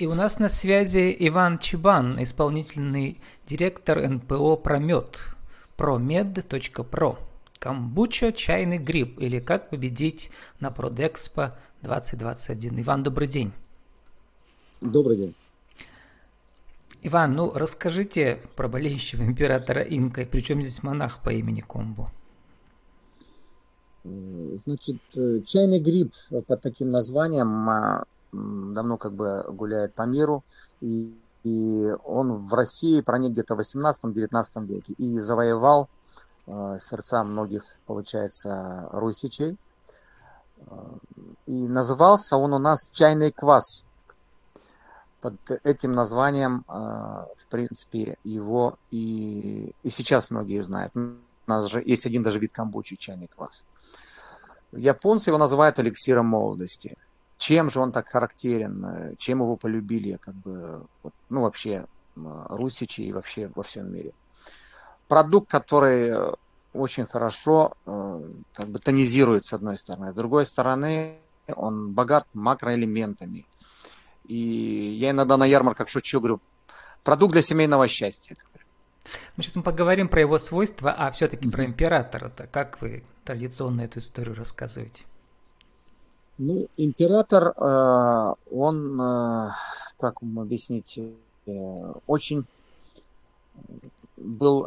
И у нас на связи Иван Чебан, исполнительный директор НПО «Промет», promed.pro. Камбуча, чайный гриб или как победить на Продэкспо 2021. Иван, добрый день. Добрый день. Иван, ну расскажите про болеющего императора Инка, причем здесь монах по имени Комбу. Значит, э, чайный гриб под таким названием а, давно как бы гуляет по миру, и, и он в России проник где-то в 18-19 веке и завоевал э, сердца многих, получается, русичей. Э, и назывался он у нас чайный квас. Под этим названием, э, в принципе, его и, и сейчас многие знают. У нас же есть один даже вид камбучи, чайный квас. Японцы его называют эликсиром молодости чем же он так характерен, э, чем его полюбили, как бы, ну, вообще, русичи и вообще во всем мире. Продукт, который э, очень хорошо э, как бы тонизирует с одной стороны, с другой стороны он богат макроэлементами. И я иногда на ярмарках шучу, говорю, продукт для семейного счастья. Мы сейчас мы поговорим про его свойства, а все-таки про императора-то. Как вы традиционно эту историю рассказываете? Ну, император, э, он, э, как вам объяснить, э, очень был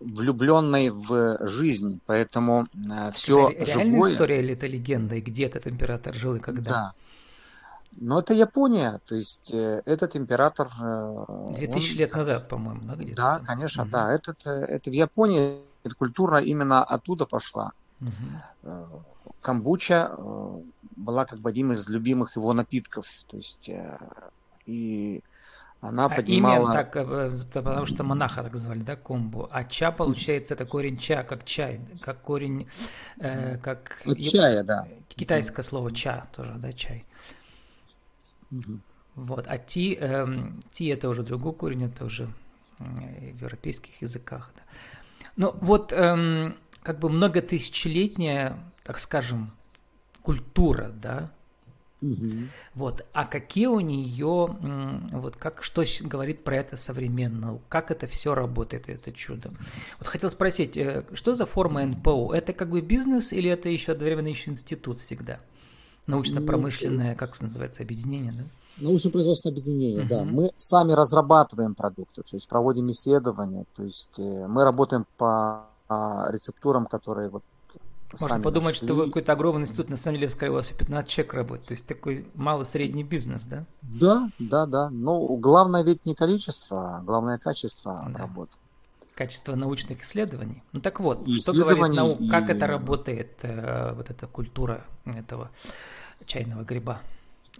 влюбленный в жизнь, поэтому все это реальная живое... история или это легенда, и где этот император жил и когда? Да. Но это Япония, то есть этот император... 2000 он... лет назад, по-моему, да, где-то? Да, там? конечно, угу. да. Этот, это в Японии, культура именно оттуда пошла. Угу камбуча э, была как бы одним из любимых его напитков. То есть э, и она а поднимала... Имя так, э, потому что монаха так звали, да, комбу. А ча, получается, это корень ча, как чай, как корень, э, как... От чая, да. Китайское слово ча тоже, да, чай. Вот, а ти, э, ти это уже другой корень, это уже в европейских языках. Да. Ну вот, э, как бы многотысячелетняя так скажем, культура, да, Угу. Вот. А какие у нее, вот как, что говорит про это современно, как это все работает, это чудо. Вот хотел спросить, э, что за форма НПО? Это как бы бизнес или это еще одновременно еще институт всегда? Научно-промышленное, как называется, объединение, да? Научно-производственное объединение, угу. да. Мы сами разрабатываем продукты, то есть проводим исследования, то есть э, мы работаем по рецептурам, которые вот можно подумать, нашли. что вы какой-то огромный институт, на самом деле, скорее, у вас 15 человек работает. То есть такой малый-средний бизнес, да? Да, да, да. Но главное ведь не количество, а главное качество да. работы. Качество научных исследований. Ну так вот, что говорит наука, как и... это работает, э, вот эта культура этого чайного гриба?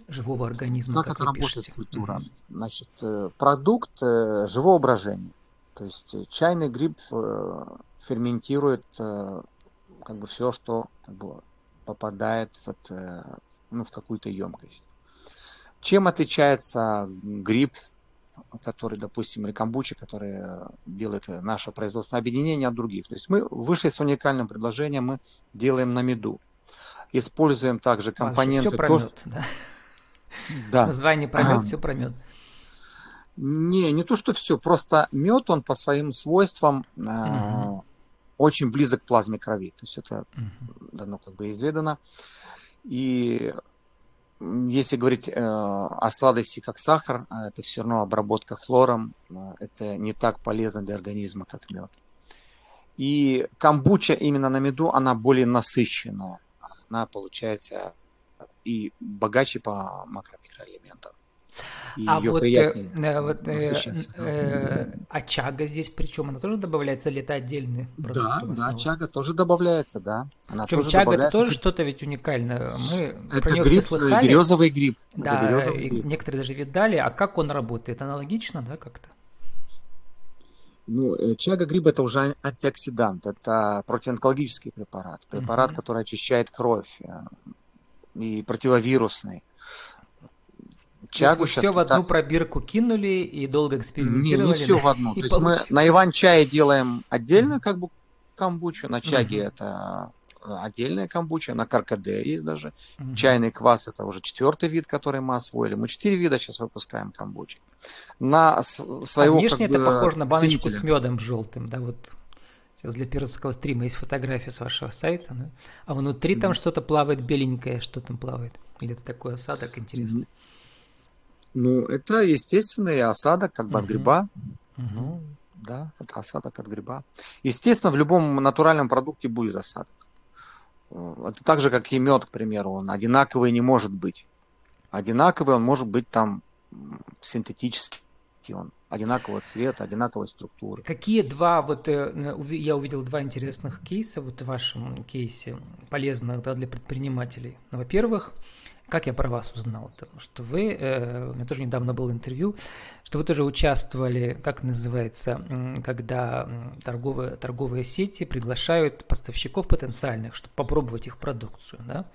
живого организма. Как, как это работает пишете? культура? Значит, э, продукт э, живого брожения. То есть чайный гриб ферментирует как бы все, что как бы, попадает в, это, ну, в какую-то емкость. Чем отличается гриб, который, допустим, или камбуча, который делает наше производственное объединение от других? То есть мы вышли с уникальным предложением, мы делаем на меду. Используем также компоненты... Все про мед, да? Да. Название про мед, все про мед. Не, не то, что все, просто мед, он по своим свойствам угу очень близок к плазме крови. То есть это давно как бы изведано. И если говорить э, о сладости как сахар, э, это все равно обработка хлором, э, это не так полезно для организма, как мед. И камбуча именно на меду, она более насыщенная. Она получается и богаче по макромикроэлементам а вот, э, вот э, э, очага здесь причем она тоже добавляется или это отдельный продукт? Да, да, очага тоже добавляется, да. Она Причем тоже чага это тоже что-то ведь уникальное. Мы это про гриб, слыхали. березовый гриб. Да, березовый гриб. некоторые даже видали. А как он работает? Аналогично, да, как-то? Ну, э, чага гриб это уже антиоксидант, это противоонкологический препарат, препарат, uh-huh. который очищает кровь э, и противовирусный чагу сейчас... Все в одну пробирку кинули и долго экспериментировали. Не, не все в одну. То есть мы на иван-чае делаем отдельно как бы камбучу, на чаге это отдельная камбуча, на каркаде есть даже. Угу. Чайный квас это уже четвертый вид, который мы освоили. Мы четыре вида сейчас выпускаем камбучи. На своего, а внешне как это бы, похоже на баночку ценителя. с медом желтым, да, вот Сейчас для пиратского стрима есть фотография с вашего сайта, да? а внутри mm там что-то плавает беленькое, что там плавает? Или это такой осадок интересный? Ну, это естественный осадок, как бы mm-hmm. от гриба. Mm-hmm. Ну, да, это осадок от гриба. Естественно, в любом натуральном продукте будет осадок. Это так же, как и мед, к примеру, он одинаковый не может быть. Одинаковый он может быть там синтетический, он одинакового цвета, одинаковой структуры. Какие два, вот э, я увидел два интересных кейса вот в вашем кейсе, полезных да, для предпринимателей. Ну, во-первых, как я про вас узнал? Потому что вы, э, у меня тоже недавно было интервью, что вы тоже участвовали, как называется, когда торговые, торговые сети приглашают поставщиков потенциальных, чтобы попробовать их продукцию, да?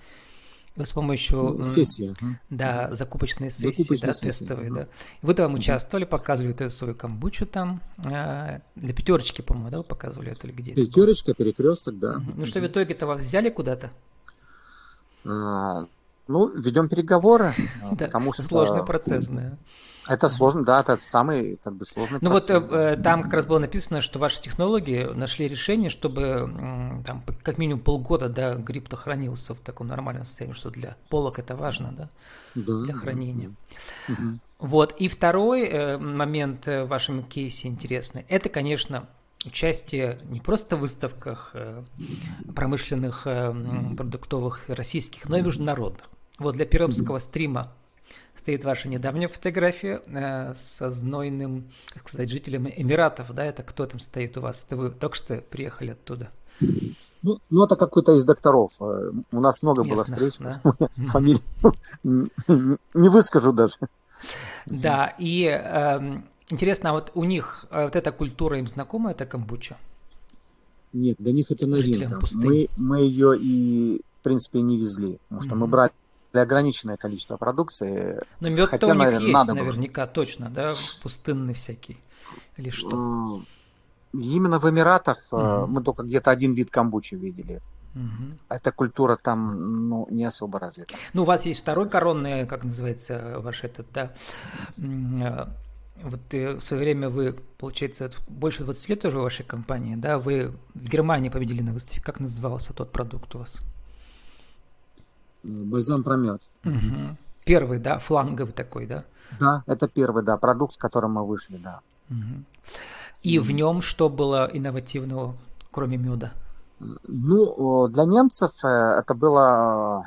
Вы с помощью сессии, да, закупочной сессии, закупочной да, сессии, тестовой, да. Вы там участвовали, показывали эту свою камбучу там э, для пятерочки, по-моему, да, вы показывали это или где? Пятерочка, перекресток, да. Ну что в итоге-то вас взяли куда-то? Ну, ведем переговоры, да, потому что... Сложный процесс, да. Это сложно, да, это самый как бы сложный ну процесс. Ну вот э, там как раз было написано, что ваши технологии нашли решение, чтобы там как минимум полгода, да, гриб-то хранился в таком нормальном состоянии, что для полок это важно, да, да для хранения. Да, да. Вот, и второй э, момент в вашем кейсе интересный, это, конечно, участие не просто в выставках э, промышленных э, продуктовых российских, но и международных. Вот для пермского стрима стоит ваша недавняя фотография э, со знойным, как сказать, жителем Эмиратов, да, это кто там стоит у вас? Это вы только что приехали оттуда? Ну, ну это какой-то из докторов. Э, у нас много Местных, было встреч. Да? Фамилию не выскажу даже. Да, и э, интересно, а вот у них э, вот эта культура им знакома, эта камбуча? Нет, для них это новинка. Мы, мы ее и, в принципе, не везли, потому что mm-hmm. мы брали ограниченное количество продукции. Но мед хотя, у них наверное, есть надо наверняка, было. точно, да, пустынный всякий или что? Именно в Эмиратах угу. мы только где-то один вид камбучи видели. Угу. Эта культура там ну, не особо развита. Ну, у вас есть второй коронный, как называется ваш этот, да, э, вот э, в свое время вы, получается, больше 20 лет уже в вашей компании, да, вы в Германии победили на выставке. Как назывался тот продукт у вас? Бальзам промет. Угу. Первый, да, фланговый такой, да? Да, это первый, да, продукт, с которым мы вышли, да. Угу. И в нем что было инновативного, кроме меда? Ну, для немцев э, это было,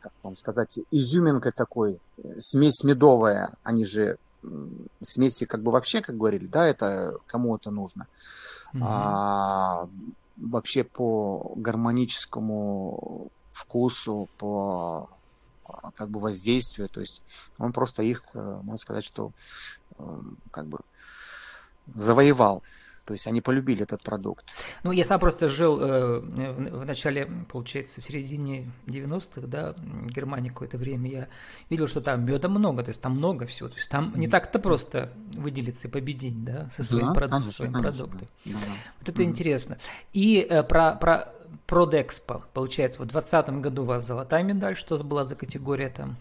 как вам сказать, изюминкой такой, смесь медовая. Они же смеси как бы вообще, как говорили, да, это кому это нужно. Mm-hmm. А, вообще по гармоническому вкусу, по а, как бы воздействию. То есть он просто их, э, можно сказать, что э, как бы завоевал. То есть они полюбили этот продукт. Ну, я сам просто жил э, в, в начале, получается, в середине 90-х, да, в Германии какое-то время. Я видел, что там меда много, то есть там много всего. То есть там не так-то просто выделиться и победить, да, со своим, да, прод... конечно, своим конечно, продуктом. Да, да. Вот это mm. интересно. И э, про, про Продэкспо, получается, в 2020 году у вас золотая медаль, что была за категория там?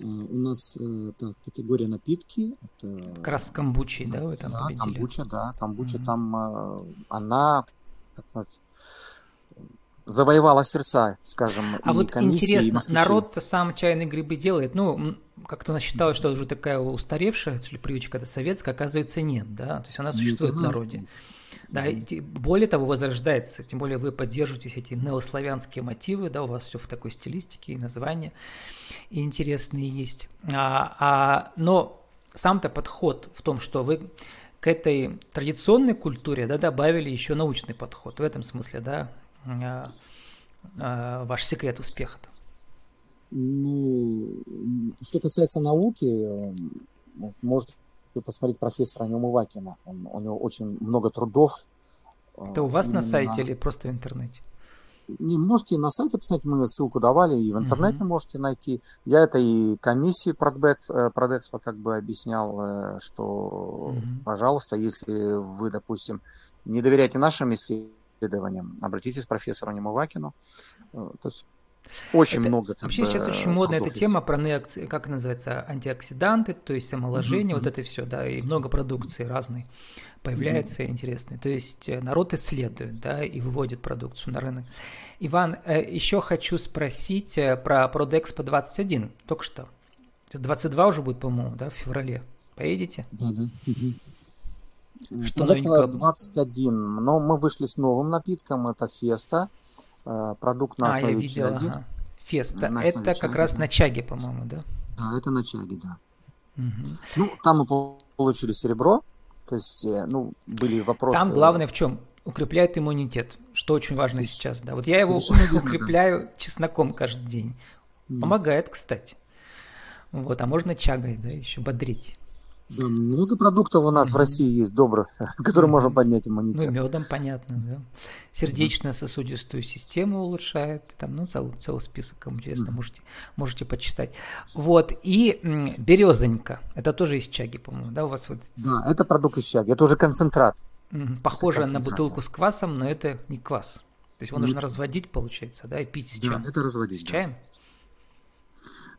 А, у нас э, так, категория напитки. Это... Как раз с камбучей, да, вы там да, победили? камбуча, да, камбуча mm там, э, она, как сказать, завоевала сердца, скажем, А вот интересно, народ сам чайные грибы делает, ну, как-то она считала, что это уже такая устаревшая, что ли, привычка, это советская, оказывается, нет, да, то есть она существует нет, в народе. Да, и более того, возрождается, тем более вы поддерживаете эти неославянские мотивы, да, у вас все в такой стилистике и названия интересные есть. А, а, но сам-то подход в том, что вы к этой традиционной культуре да, добавили еще научный подход. В этом смысле, да, а, а, ваш секрет успеха-то. Ну, что касается науки, может посмотреть профессора Неумывакина. Он, у него очень много трудов. Это у вас на сайте или просто в интернете? Не можете на сайте посмотреть, мы ссылку давали, и в интернете uh-huh. можете найти. Я это и комиссии Продекспо как бы объяснял, э, что, uh-huh. пожалуйста, если вы, допустим, не доверяете нашим исследованиям. Обратитесь к профессору Немувакину. Э, то есть очень это, много. Вообще сейчас очень модная эта тема про неокси, как называется, антиоксиданты, то есть омоложение, mm-hmm. вот это все, да, и много продукции разной появляется mm-hmm. интересной. То есть э, народ исследует, да, и выводит продукцию на рынок. Иван, э, еще хочу спросить про Продекспо 21, только что. 22 уже будет, по-моему, да, в феврале. Поедете? Да, да. Что новенького? 21. Но мы вышли с новым напитком. Это Феста. Э, продукт на основе а, я ага. Феста. На это как чаги, раз на чаге, по-моему, да? Да, это на чаге, да. Угу. Ну, там мы получили серебро. То есть, э, ну, были вопросы. Там главное в чем? Укрепляет иммунитет, что очень важно Соверш... сейчас. Да. Вот я его укрепляю да. чесноком каждый день. Помогает, кстати. Вот, а можно чагой, да, еще бодрить. Да, много продуктов у нас mm-hmm. в России есть добрых, которые mm-hmm. можно поднять иммунитет. Ну, медом, понятно, да. Сердечно-сосудистую систему улучшает. Там, ну, целый, целый список, кому интересно, mm-hmm. можете, можете почитать. Вот, и м, березонька. Это тоже из чаги, по-моему, да, у вас вот? Да, это продукт из чаги. Это уже концентрат. Похоже концентрат, на бутылку да. с квасом, но это не квас. То есть его не... нужно разводить, получается, да, и пить с чем? Да, это разводить. С чаем?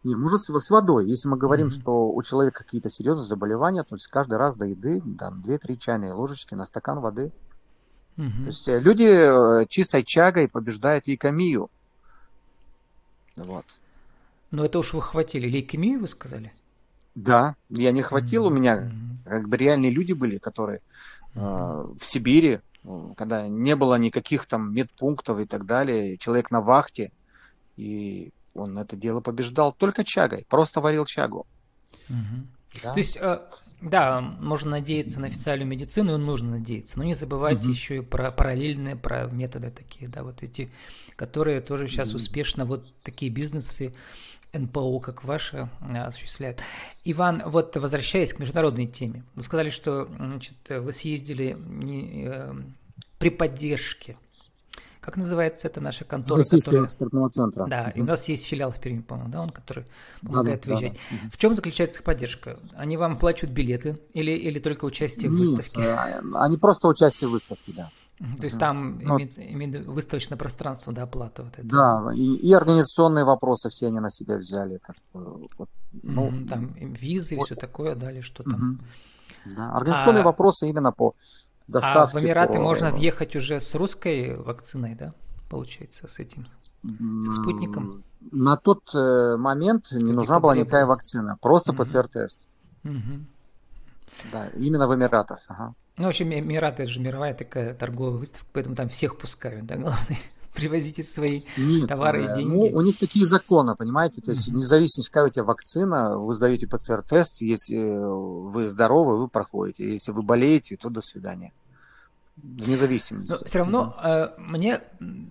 Не, может с, водой. Если мы говорим, mm-hmm. что у человека какие-то серьезные заболевания, то есть каждый раз до еды там 2-3 чайные ложечки на стакан воды. Mm-hmm. То есть э, люди э, чистой чагой побеждают лейкомию. Вот. Но это уж вы хватили. Лейкемию вы сказали? Да, я не хватил. Mm-hmm. У меня как бы реальные люди были, которые mm-hmm. э, в Сибири, когда не было никаких там медпунктов и так далее, человек на вахте, и он это дело побеждал только чагой, просто варил чагу. Угу. Да? То есть, э, да, можно надеяться на официальную медицину, и нужно надеяться, но не забывайте угу. еще и про параллельные, про методы такие, да, вот эти, которые тоже сейчас угу. успешно вот такие бизнесы НПО, как ваши, осуществляют. Иван, вот возвращаясь к международной теме, вы сказали, что значит, вы съездили не, э, при поддержке как называется это наша контора? Российского которая... экспертного центра. Да, угу. и у нас есть филиал в Перми, по-моему, да, он, который помогает да, выезжать. Да, да. В чем заключается их поддержка? Они вам платят билеты или, или только участие в Нет, выставке? Э, они просто участие в выставке, да. То есть там ну, имеет, имеет выставочное пространство, да, оплата вот это. Да, и, и организационные вопросы все они на себя взяли. Как, вот, ну, там визы и вот, все такое дали, что там. Да, организационные а, вопросы именно по доставки. А в Эмираты по... можно въехать уже с русской вакциной, да? Получается, с этим с спутником? На тот э, момент не нужна была никакая вакцина, просто угу. ПЦР-тест. Угу. Да, именно в Эмиратах. Ага. Ну, в общем, Эмираты это же мировая такая торговая выставка, поэтому там всех пускают, да, главное привозите свои Нет, товары и э, деньги. Ну, у них такие законы, понимаете, то есть независимо, какая у тебя вакцина, вы сдаете ПЦР-тест, если вы здоровы, вы проходите, если вы болеете, то до свидания. Вне зависимости. Но все равно э, мне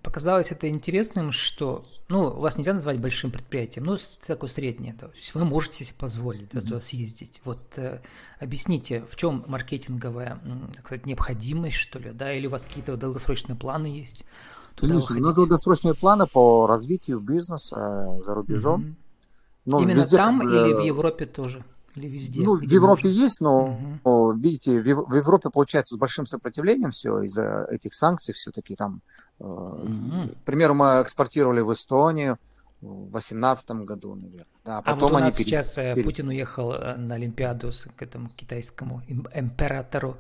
показалось это интересным, что, ну, вас нельзя назвать большим предприятием, ну, такое среднее, то есть вы можете себе позволить да, туда съездить. Вот э, объясните, в чем маркетинговая, так сказать, необходимость, что ли, да, или у вас какие-то долгосрочные планы есть? Конечно, у нас долгосрочные планы по развитию бизнеса э, за рубежом. Ну, Именно везде, там или в Европе тоже? Или везде? Ну, в Европе можно? есть, но, угу. видите, в, Европе получается с большим сопротивлением все из-за этих санкций все-таки там. Угу. К примеру, мы экспортировали в Эстонию в 2018 году, наверное. Да, а потом а вот у нас они сейчас перес... Э, Путин уехал на Олимпиаду к этому китайскому императору.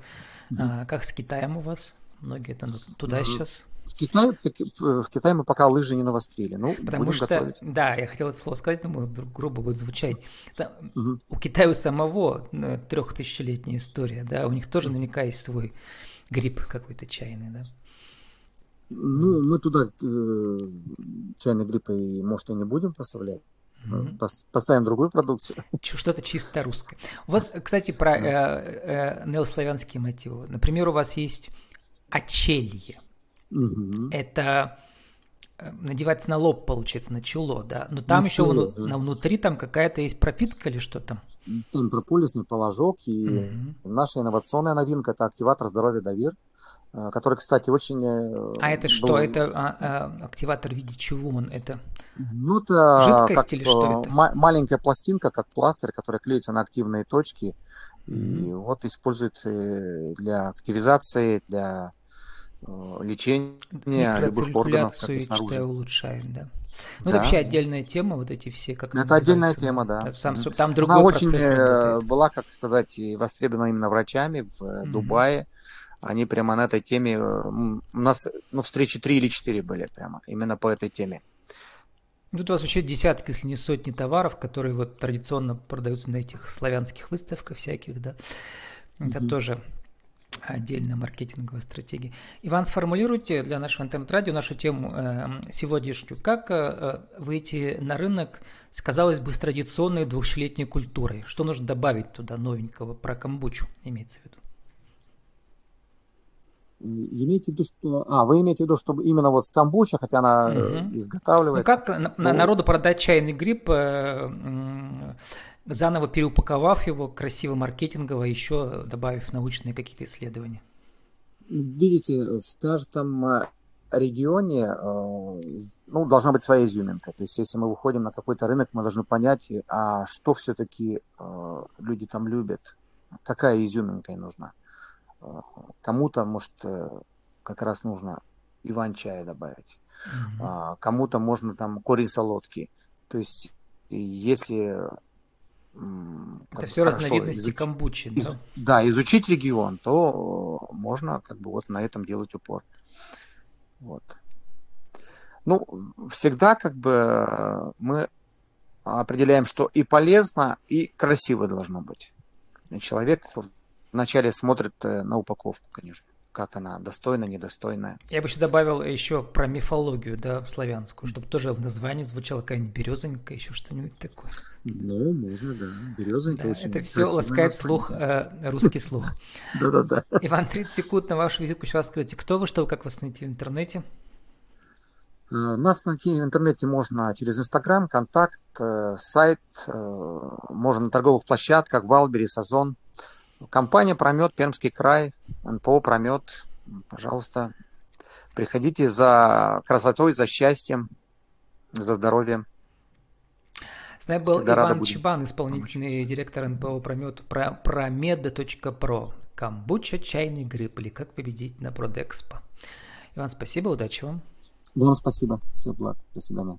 Угу. А, как с Китаем у вас? Многие там туда угу. сейчас в Китае, в Китае мы пока лыжи не навострили. Ну, Потому что, готовить. да, я хотел это слово сказать, но грубо будет звучать. Там, угу. У Китая у самого э, трехтысячелетняя история, да, у них тоже наверняка есть свой гриб какой-то чайный, да. Ну, мы туда э, чайный гриб и, может, и не будем поставлять. Mm-hmm. Поставим другую продукцию. Что-то чисто русское. У вас, кстати, про э, э, неославянские мотивы. Например, у вас есть очелье. Угу. Это э, надевается на лоб, получается, на чело, да. Но там на еще чело, вну, да. на внутри там какая-то есть пропитка или что там? Там прополисный положок и угу. наша инновационная новинка это активатор здоровья Давир, э, который, кстати, очень. Э, а это был... что? Это а, а, активатор в виде чего он? Это ну это жидкость как, или что это? маленькая пластинка, как пластырь, которая клеится на активные точки. Mm-hmm. И вот использует для активизации, для лечения любых органов, как и снаружи. улучшаем, да. Ну, да. это вообще отдельная тема, вот эти все, как Это отдельная тема, да. Там, там другой Она очень работает. была, как сказать, востребована именно врачами в mm Дубае. Они прямо на этой теме, у нас, ну, встречи три или четыре были прямо, именно по этой теме. Тут у вас вообще десятки, если не сотни товаров, которые вот традиционно продаются на этих славянских выставках всяких, да. Это mm-hmm. тоже отдельная маркетинговая стратегия. Иван, сформулируйте для нашего интернет-радио нашу тему э, сегодняшнюю. Как э, выйти на рынок с, казалось бы, с традиционной двухлетней культурой? Что нужно добавить туда новенького про камбучу, имеется в виду? Имейте в виду, что... А, вы имеете в виду, чтобы именно вот с камбуча, хотя она угу. изготавливается... Ну, как на, ну, народу продать чайный гриб, э, заново переупаковав его, красиво маркетингово, еще добавив научные какие-то исследования? Видите, в каждом э, регионе э, ну, должна быть своя изюминка. То есть, если мы выходим на какой-то рынок, мы должны понять, а что все-таки люди там любят, какая изюминка им нужна. Кому-то, может, э, как раз нужно иван-чая добавить. Mm-hmm. Кому-то можно там корень солодки. То есть, если это все разновидности изуч... камбучи, да? Из... Да, изучить регион, то можно как бы вот на этом делать упор. Вот. Ну, всегда как бы мы определяем, что и полезно, и красиво должно быть. Человек вначале смотрит э, на упаковку, конечно, как она достойна, недостойная. Я бы еще добавил еще про мифологию, да, славянскую, чтобы тоже в названии звучала какая-нибудь березонька, еще что-нибудь такое. Ну, можно, да. Березонька да, очень Это все ласкает слух, э, русский слух. Да-да-да. Иван, 30 секунд на вашу визитку еще раз скажите, кто вы, что вы, как вас найти в интернете? Э, нас найти в интернете можно через Инстаграм, Контакт, сайт, можно на торговых площадках, Валбери, Сазон. Компания «Промет», Пермский край, НПО «Промет». Пожалуйста, приходите за красотой, за счастьем, за здоровьем. С нами был Всегда Иван Чебан, исполнительный помочь. директор НПО «Промет», про, промед.про. Камбуча, чайный гриб или как победить на Продэкспо. Иван, спасибо, удачи вам. Вам спасибо. Всего благ. До свидания.